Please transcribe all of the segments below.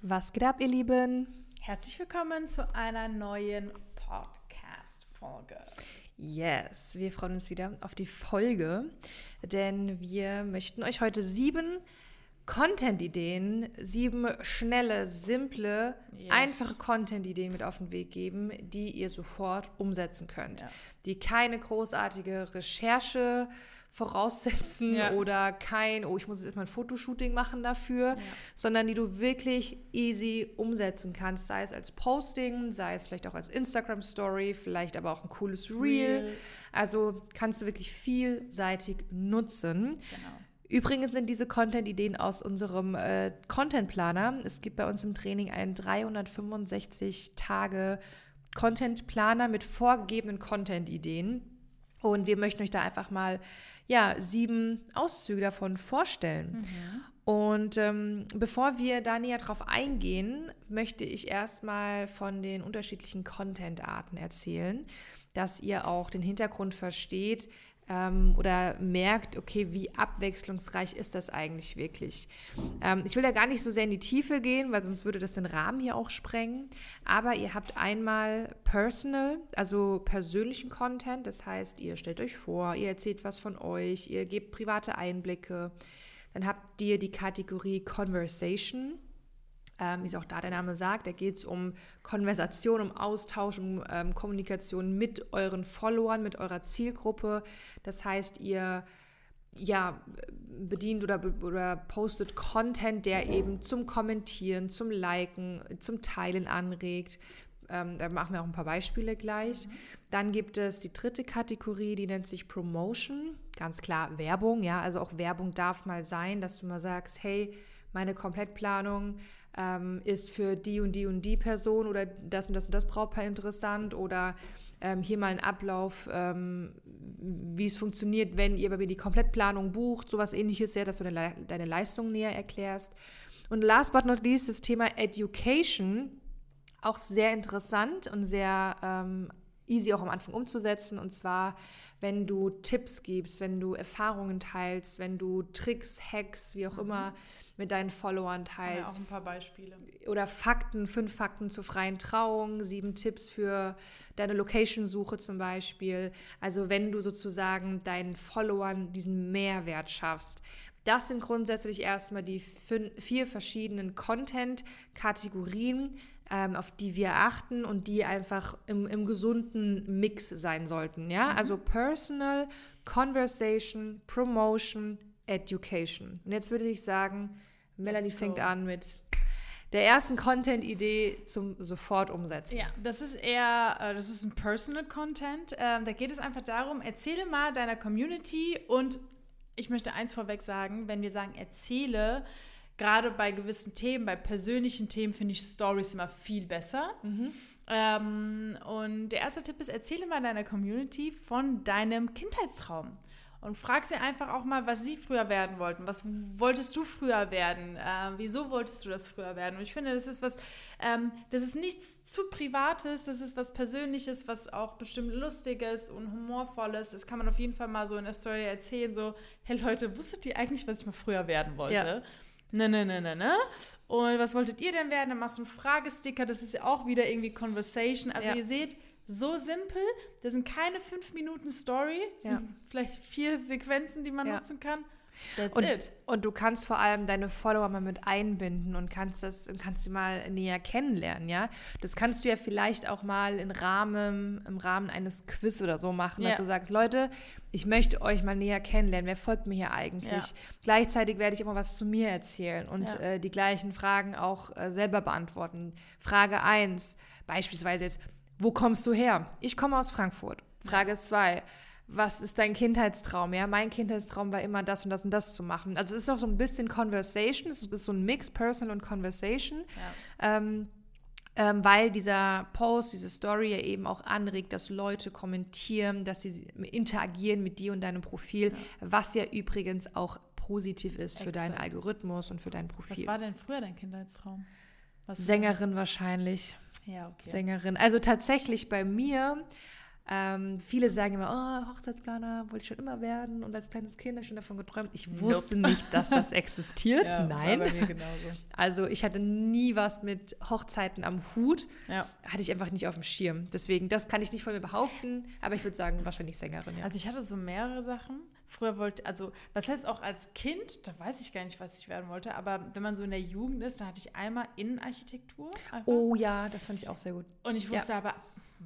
Was geht ab, ihr Lieben? Herzlich willkommen zu einer neuen Podcast-Folge. Yes, wir freuen uns wieder auf die Folge, denn wir möchten euch heute sieben Content-Ideen, sieben schnelle, simple, yes. einfache Content-Ideen mit auf den Weg geben, die ihr sofort umsetzen könnt, ja. die keine großartige Recherche voraussetzen ja. oder kein, oh, ich muss jetzt erstmal ein Fotoshooting machen dafür, ja. sondern die du wirklich easy umsetzen kannst, sei es als Posting, sei es vielleicht auch als Instagram Story, vielleicht aber auch ein cooles Reel. Real. Also kannst du wirklich vielseitig nutzen. Genau. Übrigens sind diese Content-Ideen aus unserem äh, Content-Planer. Es gibt bei uns im Training einen 365 Tage Content-Planer mit vorgegebenen Content-Ideen. Und wir möchten euch da einfach mal ja, sieben Auszüge davon vorstellen. Mhm. Und ähm, bevor wir da näher drauf eingehen, möchte ich erstmal von den unterschiedlichen Content-Arten erzählen, dass ihr auch den Hintergrund versteht, ähm, oder merkt, okay, wie abwechslungsreich ist das eigentlich wirklich. Ähm, ich will da gar nicht so sehr in die Tiefe gehen, weil sonst würde das den Rahmen hier auch sprengen. Aber ihr habt einmal Personal, also persönlichen Content, das heißt, ihr stellt euch vor, ihr erzählt was von euch, ihr gebt private Einblicke. Dann habt ihr die Kategorie Conversation ähm, wie es auch da der Name sagt, da geht es um Konversation, um Austausch, um ähm, Kommunikation mit euren Followern, mit eurer Zielgruppe. Das heißt, ihr ja, bedient oder, oder postet Content, der eben zum Kommentieren, zum Liken, zum Teilen anregt. Ähm, da machen wir auch ein paar Beispiele gleich. Mhm. Dann gibt es die dritte Kategorie, die nennt sich Promotion. Ganz klar Werbung, ja. Also auch Werbung darf mal sein, dass du mal sagst, hey, meine Komplettplanung ähm, ist für die und die und die Person oder das und das und das Brautpaar interessant oder ähm, hier mal ein Ablauf, ähm, wie es funktioniert, wenn ihr bei mir die Komplettplanung bucht, sowas ähnliches, ja, dass du deine, deine Leistung näher erklärst. Und last but not least das Thema Education, auch sehr interessant und sehr ähm, easy auch am Anfang umzusetzen. Und zwar, wenn du Tipps gibst, wenn du Erfahrungen teilst, wenn du Tricks, Hacks, wie auch mhm. immer, mit deinen Followern teilst. Ja, auch ein paar Beispiele. Oder Fakten, fünf Fakten zur freien Trauung, sieben Tipps für deine Location-Suche zum Beispiel. Also wenn du sozusagen deinen Followern diesen Mehrwert schaffst. Das sind grundsätzlich erstmal die vier verschiedenen Content-Kategorien, ähm, auf die wir achten und die einfach im, im gesunden Mix sein sollten. Ja? Mhm. Also Personal, Conversation, Promotion, Education. Und jetzt würde ich sagen, Melanie fängt an mit der ersten Content-Idee zum sofort umsetzen. Ja, das ist eher, äh, das ist ein Personal Content. Ähm, da geht es einfach darum, erzähle mal deiner Community und ich möchte eins vorweg sagen, wenn wir sagen erzähle, gerade bei gewissen Themen, bei persönlichen Themen finde ich Stories immer viel besser. Mhm. Ähm, und der erste Tipp ist, erzähle mal deiner Community von deinem Kindheitstraum und frag sie einfach auch mal, was sie früher werden wollten. Was wolltest du früher werden? Äh, wieso wolltest du das früher werden? Und ich finde, das ist was, ähm, das ist nichts zu Privates, das ist was Persönliches, was auch bestimmt Lustiges und Humorvolles. Das kann man auf jeden Fall mal so in der Story erzählen, so, hey Leute, wusstet ihr eigentlich, was ich mal früher werden wollte? Ja. Ne, ne, ne, ne, ne. Und was wolltet ihr denn werden? Dann machst du einen Fragesticker, das ist ja auch wieder irgendwie Conversation. Also ja. ihr seht, so simpel. Das sind keine fünf Minuten Story, ja. sind vielleicht vier Sequenzen, die man ja. nutzen kann. That's und, it. und du kannst vor allem deine Follower mal mit einbinden und kannst das und kannst sie mal näher kennenlernen, ja. Das kannst du ja vielleicht auch mal im Rahmen, im Rahmen eines Quiz oder so machen, dass du sagst, Leute, ich möchte euch mal näher kennenlernen. Wer folgt mir hier eigentlich? Ja. Gleichzeitig werde ich immer was zu mir erzählen und ja. äh, die gleichen Fragen auch äh, selber beantworten. Frage 1, beispielsweise jetzt, wo kommst du her? Ich komme aus Frankfurt. Frage 2. Was ist dein Kindheitstraum? Ja, mein Kindheitstraum war immer das und das und das zu machen. Also es ist auch so ein bisschen Conversation, es ist so ein Mix Personal und Conversation. Ja. Ähm, ähm, weil dieser Post, diese Story ja eben auch anregt, dass Leute kommentieren, dass sie interagieren mit dir und deinem Profil, ja. was ja übrigens auch positiv ist Exakt. für deinen Algorithmus und für dein Profil. Was war denn früher dein Kindheitstraum? Was Sängerin wahrscheinlich. Ja, okay. Sängerin. Also tatsächlich bei mir Ähm, viele sagen immer, oh, Hochzeitsplaner wollte ich schon immer werden und als kleines Kind habe ich schon davon geträumt. Ich wusste nope. nicht, dass das existiert. ja, Nein. Also ich hatte nie was mit Hochzeiten am Hut. Ja. Hatte ich einfach nicht auf dem Schirm. Deswegen, das kann ich nicht von mir behaupten, aber ich würde sagen, wahrscheinlich Sängerin. Ja. Also ich hatte so mehrere Sachen. Früher wollte, also was heißt auch als Kind, da weiß ich gar nicht, was ich werden wollte, aber wenn man so in der Jugend ist, dann hatte ich einmal Innenarchitektur. Einfach. Oh ja, das fand ich auch sehr gut. Und ich wusste ja. aber,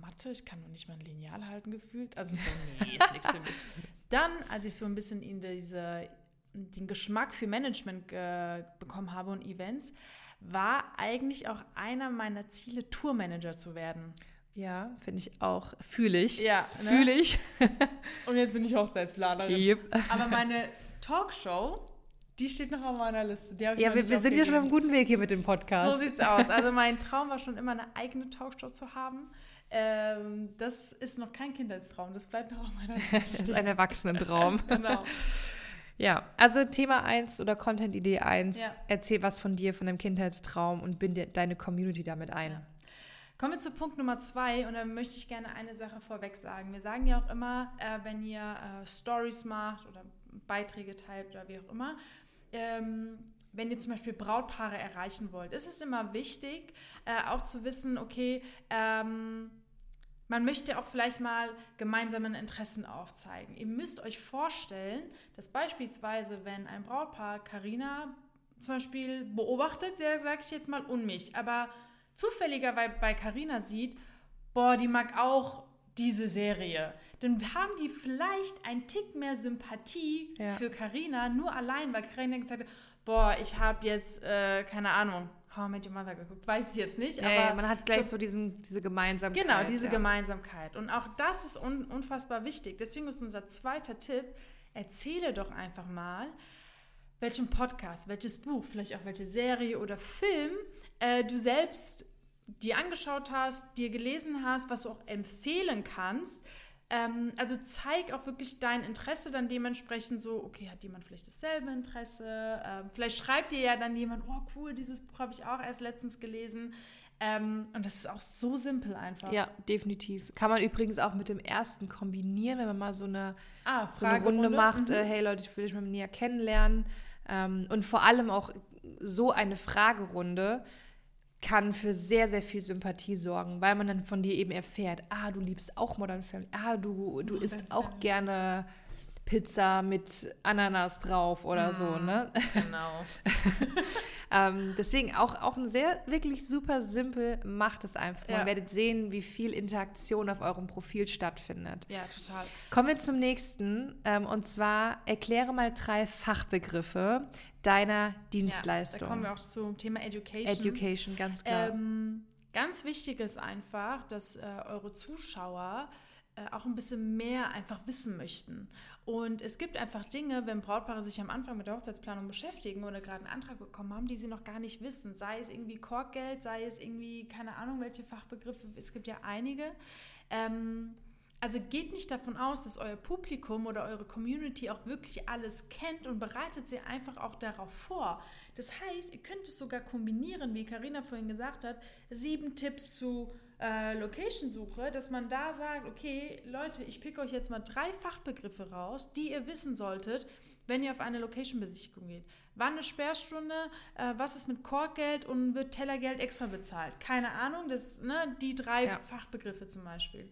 Mathe, ich kann noch nicht mal ein Lineal halten gefühlt. Also so, nee, ist nichts für mich. Dann, als ich so ein bisschen in diese, den Geschmack für Management äh, bekommen habe und Events, war eigentlich auch einer meiner Ziele, Tourmanager zu werden. Ja, finde ich auch. Fühle ich. Ja. Ne? Fühle ich. Und jetzt bin ich Hochzeitsplanerin. Yep. Aber meine Talkshow, die steht noch auf meiner Liste. ja, wir, wir sind ja schon auf einem guten Weg hier mit dem Podcast. So sieht's aus. Also mein Traum war schon immer eine eigene Talkshow zu haben. Ähm, das ist noch kein Kindheitstraum, das bleibt noch auf meiner Liste. ist ein Erwachsenentraum. genau. Ja, also Thema 1 oder Content-Idee 1, ja. erzähl was von dir, von deinem Kindheitstraum und binde deine Community damit ein. Ja. Kommen wir zu Punkt Nummer zwei und da möchte ich gerne eine Sache vorweg sagen. Wir sagen ja auch immer, äh, wenn ihr äh, Stories macht oder Beiträge teilt oder wie auch immer, ähm, wenn ihr zum Beispiel Brautpaare erreichen wollt, ist es immer wichtig, äh, auch zu wissen, okay, ähm, man möchte auch vielleicht mal gemeinsame Interessen aufzeigen. Ihr müsst euch vorstellen, dass beispielsweise, wenn ein Brautpaar Karina zum Beispiel beobachtet, sage ich jetzt mal, und mich, aber zufälligerweise bei Karina sieht, boah, die mag auch diese Serie, dann haben die vielleicht ein Tick mehr Sympathie ja. für Karina, nur allein, weil Karina gesagt hat, boah, ich habe jetzt, äh, keine Ahnung, How I Met Your Mother geguckt, weiß ich jetzt nicht, aber... Ja, man hat gleich so, so diesen, diese Gemeinsamkeit. Genau, diese ja. Gemeinsamkeit. Und auch das ist un unfassbar wichtig. Deswegen ist unser zweiter Tipp, erzähle doch einfach mal, welchen Podcast, welches Buch, vielleicht auch welche Serie oder Film äh, du selbst dir angeschaut hast, dir gelesen hast, was du auch empfehlen kannst, ähm, also zeig auch wirklich dein Interesse dann dementsprechend so, okay, hat jemand vielleicht dasselbe Interesse? Ähm, vielleicht schreibt dir ja dann jemand, oh cool, dieses Buch habe ich auch erst letztens gelesen. Ähm, und das ist auch so simpel einfach. Ja, definitiv. Kann man übrigens auch mit dem ersten kombinieren, wenn man mal so eine, ah, so eine Runde macht. Mhm. Äh, hey Leute, ich will dich mal näher kennenlernen. Ähm, und vor allem auch so eine Fragerunde kann für sehr, sehr viel Sympathie sorgen, weil man dann von dir eben erfährt, ah, du liebst auch Modern Family, ah, du, du isst auch gerne Pizza mit Ananas drauf oder mm, so, ne? Genau. ähm, deswegen auch, auch ein sehr, wirklich super simpel, macht es einfach. Ja. Man werdet sehen, wie viel Interaktion auf eurem Profil stattfindet. Ja, total. Kommen wir zum nächsten ähm, und zwar erkläre mal drei Fachbegriffe, deiner Dienstleistung. Ja, da kommen wir auch zum Thema Education. Education, ganz klar. Ähm, ganz wichtig ist einfach, dass äh, eure Zuschauer auch ein bisschen mehr einfach wissen möchten. Und es gibt einfach Dinge, wenn Brautpaare sich am Anfang mit der Hochzeitsplanung beschäftigen oder gerade einen Antrag bekommen haben, die sie noch gar nicht wissen. Sei es irgendwie Korkgeld, sei es irgendwie, keine Ahnung, welche Fachbegriffe, es gibt ja einige. Ähm, also geht nicht davon aus, dass euer Publikum oder eure Community auch wirklich alles kennt und bereitet sie einfach auch darauf vor. Das heißt, ihr könnt es sogar kombinieren, wie Karina vorhin gesagt hat, sieben Tipps zu äh, Location-Suche, dass man da sagt, okay, Leute, ich picke euch jetzt mal drei Fachbegriffe raus, die ihr wissen solltet, wenn ihr auf eine Location-Besichtigung geht. Wann eine Sperrstunde, äh, was ist mit Korkgeld und wird Tellergeld extra bezahlt? Keine Ahnung, das, ne, die drei ja. Fachbegriffe zum Beispiel.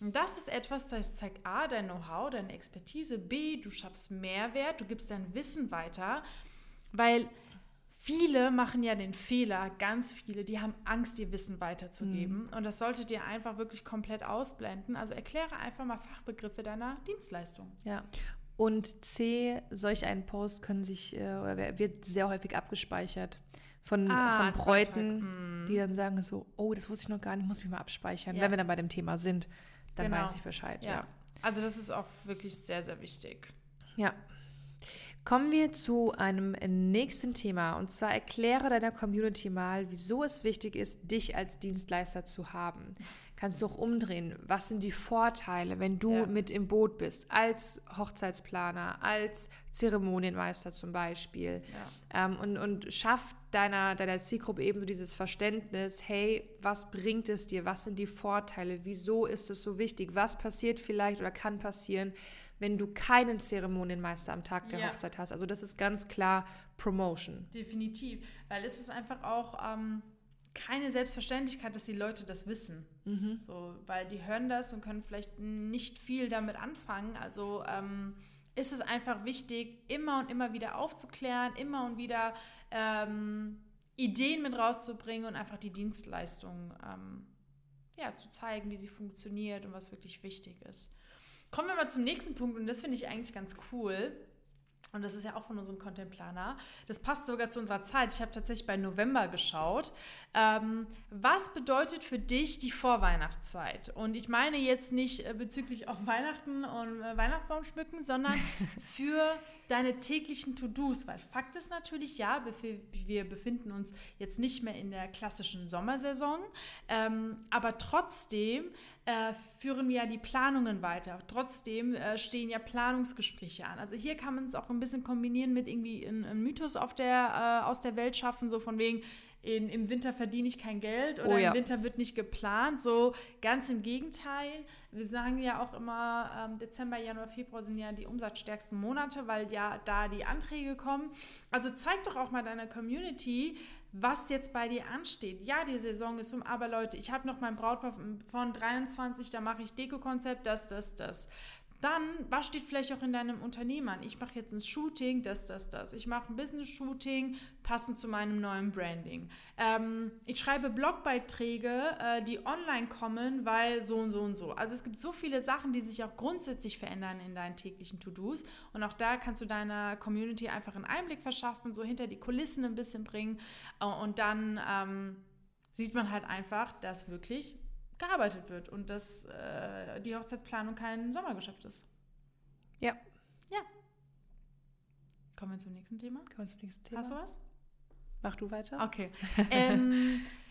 Und das ist etwas, das zeigt A, dein Know-how, deine Expertise, B, du schaffst Mehrwert, du gibst dein Wissen weiter, weil viele machen ja den Fehler, ganz viele, die haben Angst, ihr Wissen weiterzugeben. Mhm. Und das solltet ihr einfach wirklich komplett ausblenden. Also erkläre einfach mal Fachbegriffe deiner Dienstleistung. Ja. Und C, solch ein Post können sich äh, oder wird sehr häufig abgespeichert von, ah, von Bräuten, mhm. die dann sagen so, oh, das wusste ich noch gar nicht, muss ich mal abspeichern, ja. wenn wir dann bei dem Thema sind dann genau. weiß ich Bescheid. Ja. ja. Also das ist auch wirklich sehr, sehr wichtig. Ja. Kommen wir zu einem nächsten Thema und zwar erkläre deiner Community mal, wieso es wichtig ist, dich als Dienstleister zu haben. Kannst du auch umdrehen. Was sind die Vorteile, wenn du Ja. mit im Boot bist, als Hochzeitsplaner, als Zeremonienmeister zum Beispiel? Ähm, und, und schaff deiner, deiner Zielgruppe eben so dieses Verständnis, hey, was bringt es dir? Was sind die Vorteile? Wieso ist es so wichtig? Was passiert vielleicht oder kann passieren, wenn du keinen Zeremonienmeister am Tag der Ja. Hochzeit hast? Also das ist ganz klar Promotion. Definitiv. Weil es ist einfach auch ähm, keine Selbstverständlichkeit, dass die Leute das wissen. So, weil die hören das und können vielleicht nicht viel damit anfangen. Also ähm, ist es einfach wichtig, immer und immer wieder aufzuklären, immer und wieder ähm, Ideen mit rauszubringen und einfach die Dienstleistung ähm, ja, zu zeigen, wie sie funktioniert und was wirklich wichtig ist. Kommen wir mal zum nächsten Punkt und das finde ich eigentlich ganz cool. Und das ist ja auch von unserem Content Planer. Das passt sogar zu unserer Zeit. Ich habe tatsächlich bei November geschaut. Ähm, was bedeutet für dich die Vorweihnachtszeit? Und ich meine jetzt nicht äh, bezüglich auf Weihnachten und äh, Weihnachtsbaum schmücken, sondern für deine täglichen To-Dos. Weil Fakt ist natürlich, ja, wir befinden uns jetzt nicht mehr in der klassischen Sommersaison, ähm, aber trotzdem äh, führen wir ja die Planungen weiter. Trotzdem äh, stehen ja Planungsgespräche an. Also hier kann man es auch ein bisschen kombinieren mit irgendwie einem Mythos auf der, äh, aus der Welt schaffen, so von wegen, in, im Winter verdiene ich kein Geld oder Oh ja. im Winter wird nicht geplant. So ganz im Gegenteil. Wir sagen ja auch immer, ähm, Dezember, Januar, Februar sind ja die umsatzstärksten Monate, weil ja da die Anträge kommen. Also zeig doch auch mal deiner Community, was jetzt bei dir ansteht. Ja, die Saison ist um, aber Leute, ich habe noch mein Brautpaar von 23, da mache ich Deko-Konzept, das, das, das. Dann, was steht vielleicht auch in deinem Unternehmen an? Ich mache jetzt ein Shooting, das, das, das. Ich mache ein Business-Shooting, passend zu meinem neuen Branding. Ähm, ich schreibe Blogbeiträge, äh, die online kommen, weil so und so und so. Also es gibt so viele Sachen, die sich auch grundsätzlich verändern in deinen täglichen To-Dos. Und auch da kannst du deiner Community einfach einen Einblick verschaffen, so hinter die Kulissen ein bisschen bringen. Äh, und dann ähm, sieht man halt einfach, dass wirklich gearbeitet wird und dass äh, die Hochzeitsplanung kein Sommergeschäft ist. Ja. Ja. Kommen wir zum nächsten Thema. Kommen wir zum nächsten Thema. Hast du was? Mach du weiter. Okay. ähm,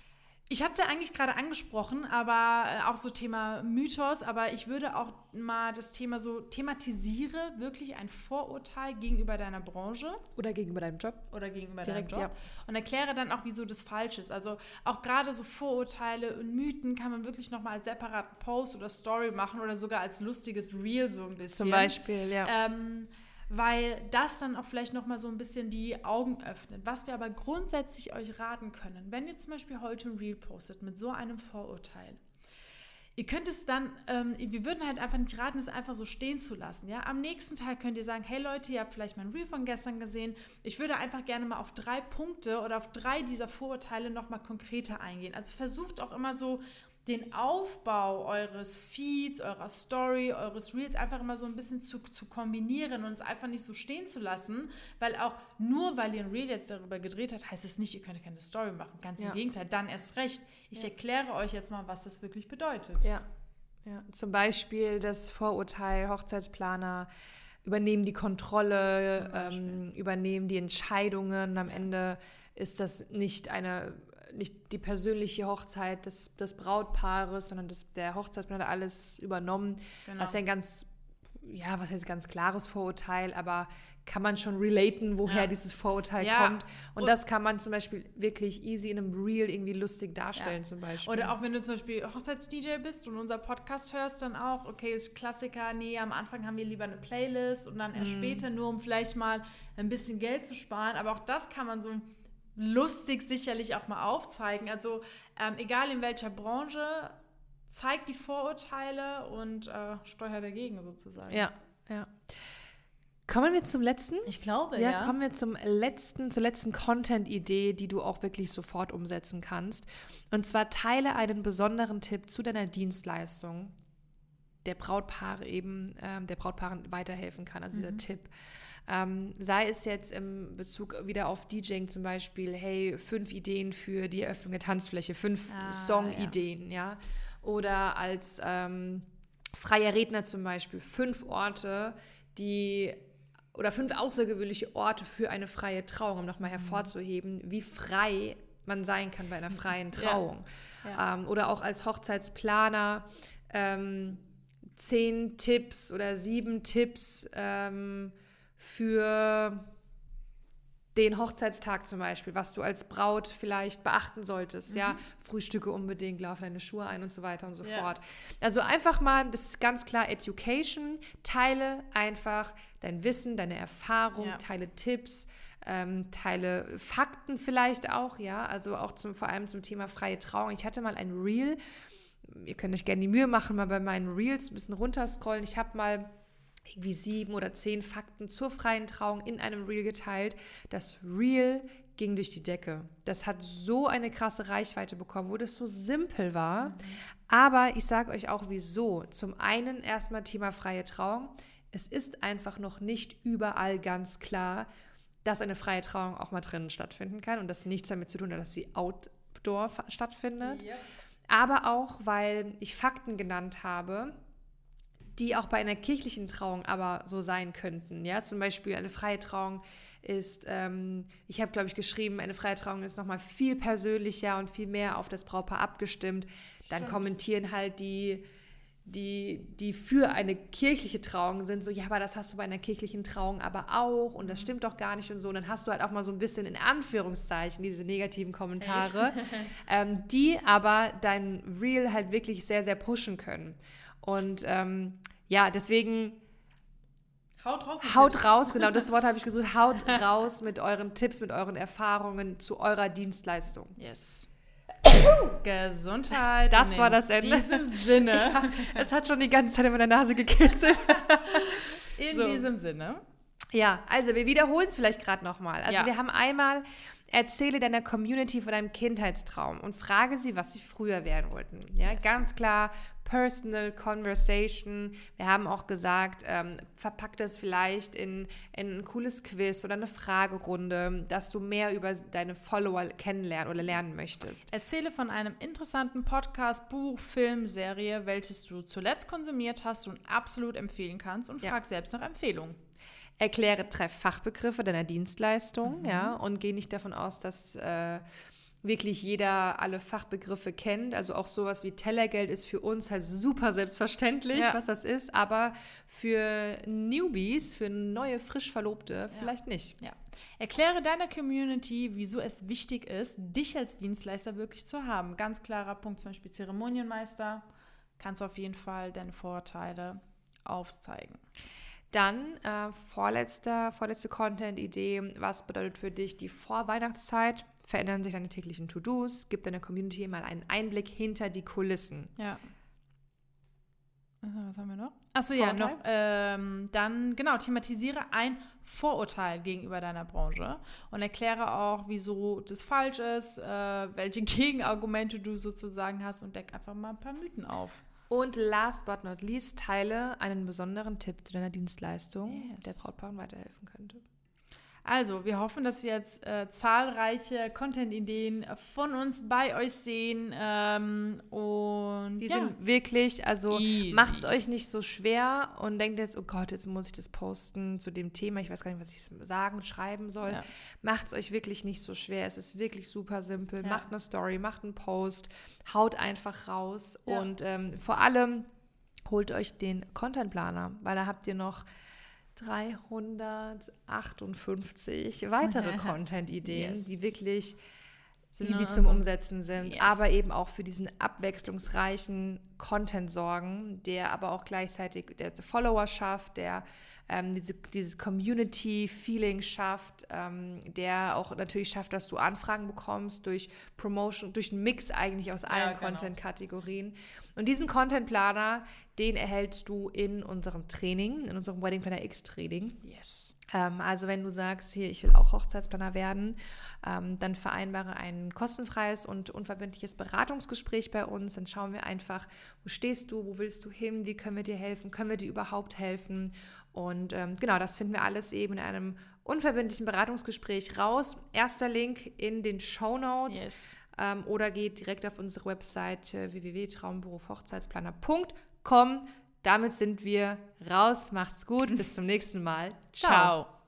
ich hatte es ja eigentlich gerade angesprochen, aber äh, auch so Thema Mythos, aber ich würde auch mal das Thema so thematisiere, wirklich ein Vorurteil gegenüber deiner Branche Oder gegenüber deinem Job. oder gegenüber Direkt, deinem Job und erkläre dann auch, wieso das falsch ist. Also auch gerade so Vorurteile und Mythen kann man wirklich nochmal als separaten Post oder Story machen oder sogar als lustiges Reel so ein bisschen. Zum Beispiel, ja. Ähm, weil das dann auch vielleicht nochmal so ein bisschen die Augen öffnet. Was wir aber grundsätzlich euch raten können, wenn ihr zum Beispiel heute ein Reel postet mit so einem Vorurteil, Ihr könnt es dann, ähm, wir würden halt einfach nicht raten, es einfach so stehen zu lassen. Ja? Am nächsten Tag könnt ihr sagen, hey Leute, ihr habt vielleicht mein Reel von gestern gesehen. Ich würde einfach gerne mal auf drei Punkte oder auf drei dieser Vorurteile nochmal konkreter eingehen. Also versucht auch immer so den Aufbau eures Feeds, eurer Story, eures Reels einfach immer so ein bisschen zu, zu kombinieren und es einfach nicht so stehen zu lassen, weil auch nur weil ihr ein Reel jetzt darüber gedreht habt, heißt es nicht, ihr könnt keine Story machen. Ganz Ja. im Gegenteil, dann erst recht. Ich Ja. erkläre euch jetzt mal, was das wirklich bedeutet. Ja. ja. Zum Beispiel das Vorurteil, Hochzeitsplaner übernehmen die Kontrolle, ähm, übernehmen die Entscheidungen. Am Ende ist das nicht eine nicht die persönliche Hochzeit des, des Brautpaares, sondern das, der Hochzeitsplaner hat alles übernommen. Genau. Was ja ein ganz, ja, was jetzt ganz klares Vorurteil, aber kann man schon relaten, woher Ja. dieses Vorurteil Ja. kommt. Und, Und- das kann man zum Beispiel wirklich easy in einem Reel irgendwie lustig darstellen, Ja. zum Beispiel. Oder auch wenn du zum Beispiel Hochzeits-DJ bist und unser Podcast hörst, dann auch, okay, ist Klassiker, nee, am Anfang haben wir lieber eine Playlist und dann erst später, nur um vielleicht mal ein bisschen Geld zu sparen. Aber auch das kann man so lustig sicherlich auch mal aufzeigen. Also ähm, egal in welcher Branche, zeigt die Vorurteile und äh, steuert dagegen sozusagen. Ja, ja. Kommen wir zum letzten? Ich glaube, Ja, kommen wir zum letzten, zur letzten Content-Idee, die du auch wirklich sofort umsetzen kannst. Und zwar teile einen besonderen Tipp zu deiner Dienstleistung, der Brautpaare eben, ähm, der Brautpaaren weiterhelfen kann. Also dieser Tipp. Ähm, sei es jetzt im Bezug wieder auf DJing zum Beispiel, hey, fünf Ideen für die Eröffnung der Tanzfläche, fünf Ah, Song-Ideen, ja. Oder als ähm, freier Redner zum Beispiel, fünf Orte, die oder fünf außergewöhnliche Orte für eine freie Trauung, um nochmal hervorzuheben, wie frei man sein kann bei einer freien Trauung. Ja. Ja. Ähm, oder auch als Hochzeitsplaner ähm, zehn Tipps oder sieben Tipps ähm, für den Hochzeitstag zum Beispiel, was du als Braut vielleicht beachten solltest, mhm. ja, Frühstücke unbedingt, lauf deine Schuhe ein und so weiter und so ja. fort. Also einfach mal, das ist ganz klar Education, teile einfach dein Wissen, deine Erfahrung, ja. teile Tipps, ähm, teile Fakten vielleicht auch, ja, also auch zum, vor allem zum Thema freie Trauung. Ich hatte mal ein Reel, ihr könnt euch gerne die Mühe machen, mal bei meinen Reels ein bisschen runterscrollen. Ich habe mal irgendwie sieben oder zehn Fakten zur freien Trauung in einem Reel geteilt. Das Reel ging durch die Decke. Das hat so eine krasse Reichweite bekommen, wo das so simpel war. Mhm. Aber ich sage euch auch wieso. Zum einen erstmal Thema freie Trauung. Es ist einfach noch nicht überall ganz klar, dass eine freie Trauung auch mal drinnen stattfinden kann und das nichts damit zu tun hat, dass sie outdoor stattfindet. Ja. Aber auch, weil ich Fakten genannt habe, die auch bei einer kirchlichen Trauung aber so sein könnten. Ja, zum Beispiel eine freie Trauung ist, ähm, ich habe, glaube ich, geschrieben, eine freie Trauung ist nochmal viel persönlicher und viel mehr auf das Brautpaar abgestimmt. Dann Stimmt. kommentieren halt die, die, die für eine kirchliche Trauung sind, so, ja, aber das hast du bei einer kirchlichen Trauung aber auch und das mhm. stimmt doch gar nicht und so. Und dann hast du halt auch mal so ein bisschen in Anführungszeichen diese negativen Kommentare, ähm, die aber dein Reel halt wirklich sehr, sehr pushen können. Und ähm, ja, deswegen. Haut raus. Haut Tipps. raus, genau, das Wort habe ich gesucht. Haut raus mit euren Tipps, mit euren Erfahrungen zu eurer Dienstleistung. Yes. Gesundheit. Das war das Ende. In diesem Sinne. Ja, es hat schon die ganze Zeit in meiner Nase gekitzelt. In so. diesem Sinne. Ja, also wir wiederholen es vielleicht gerade nochmal. Also ja. wir haben einmal Erzähle deiner Community von deinem Kindheitstraum und frage sie, was sie früher werden wollten. Ja, yes. ganz klar, Personal Conversation. Wir haben auch gesagt, ähm, verpack das vielleicht in, in ein cooles Quiz oder eine Fragerunde, dass du mehr über deine Follower kennenlernen oder lernen möchtest. Erzähle von einem interessanten Podcast, Buch, Film, Serie, welches du zuletzt konsumiert hast und absolut empfehlen kannst und frag ja. selbst nach Empfehlungen. Erkläre drei Fachbegriffe deiner Dienstleistung, mhm. ja, und gehe nicht davon aus, dass äh, wirklich jeder alle Fachbegriffe kennt. Also auch sowas wie Tellergeld ist für uns halt super selbstverständlich, ja. was das ist, aber für Newbies, für neue, frisch Verlobte ja. vielleicht nicht. Ja. Erkläre deiner Community, wieso es wichtig ist, dich als Dienstleister wirklich zu haben. Ganz klarer Punkt, zum Beispiel Zeremonienmeister, kannst auf jeden Fall deine Vorteile aufzeigen. Dann äh, vorletzte, vorletzte Content-Idee. Was bedeutet für dich die Vorweihnachtszeit? Verändern sich deine täglichen To-Dos? Gib deiner Community mal einen Einblick hinter die Kulissen. Ja. Was haben wir noch? Achso, ja, noch. Ähm, dann, genau, thematisiere ein Vorurteil gegenüber deiner Branche und erkläre auch, wieso das falsch ist, äh, welche Gegenargumente du sozusagen hast und deck einfach mal ein paar Mythen auf. Und last but not least, teile einen besonderen Tipp zu deiner Dienstleistung, yes. der Brautpaaren weiterhelfen könnte. Also, wir hoffen, dass wir jetzt äh, zahlreiche Content-Ideen von uns bei euch sehen. Ähm, und die ja. sind wirklich, also macht es euch nicht so schwer und denkt jetzt, oh Gott, jetzt muss ich das posten zu dem Thema. Ich weiß gar nicht, was ich sagen, schreiben soll. Ja. Macht es euch wirklich nicht so schwer. Es ist wirklich super simpel. Ja. Macht eine Story, macht einen Post, haut einfach raus und ähm, vor allem holt euch den Content-Planer, weil da habt ihr noch 358 weitere Content-Ideen, yes. die wirklich easy zum Umsetzen sind, yes. aber eben auch für diesen abwechslungsreichen Content sorgen, der aber auch gleichzeitig der Follower schafft, der ähm, diese, dieses Community-Feeling schafft, ähm, der auch natürlich schafft, dass du Anfragen bekommst durch Promotion, durch einen Mix eigentlich aus allen ja, genau. Content-Kategorien. Und diesen Content-Planer, den erhältst du in unserem Training, in unserem Wedding Planner X Training. Yes. Ähm, also wenn du sagst, hier, ich will auch Hochzeitsplaner werden, ähm, dann vereinbare ein kostenfreies und unverbindliches Beratungsgespräch bei uns. Dann schauen wir einfach, wo stehst du, wo willst du hin, wie können wir dir helfen, können wir dir überhaupt helfen. Und ähm, genau, das finden wir alles eben in einem unverbindlichen Beratungsgespräch raus. Erster Link in den Show Notes. Yes. Ähm, oder geht direkt auf unsere Webseite www.traumberufhochzeitsplaner.com. Damit sind wir raus. Macht's gut. Bis zum nächsten Mal. Ciao. Ciao.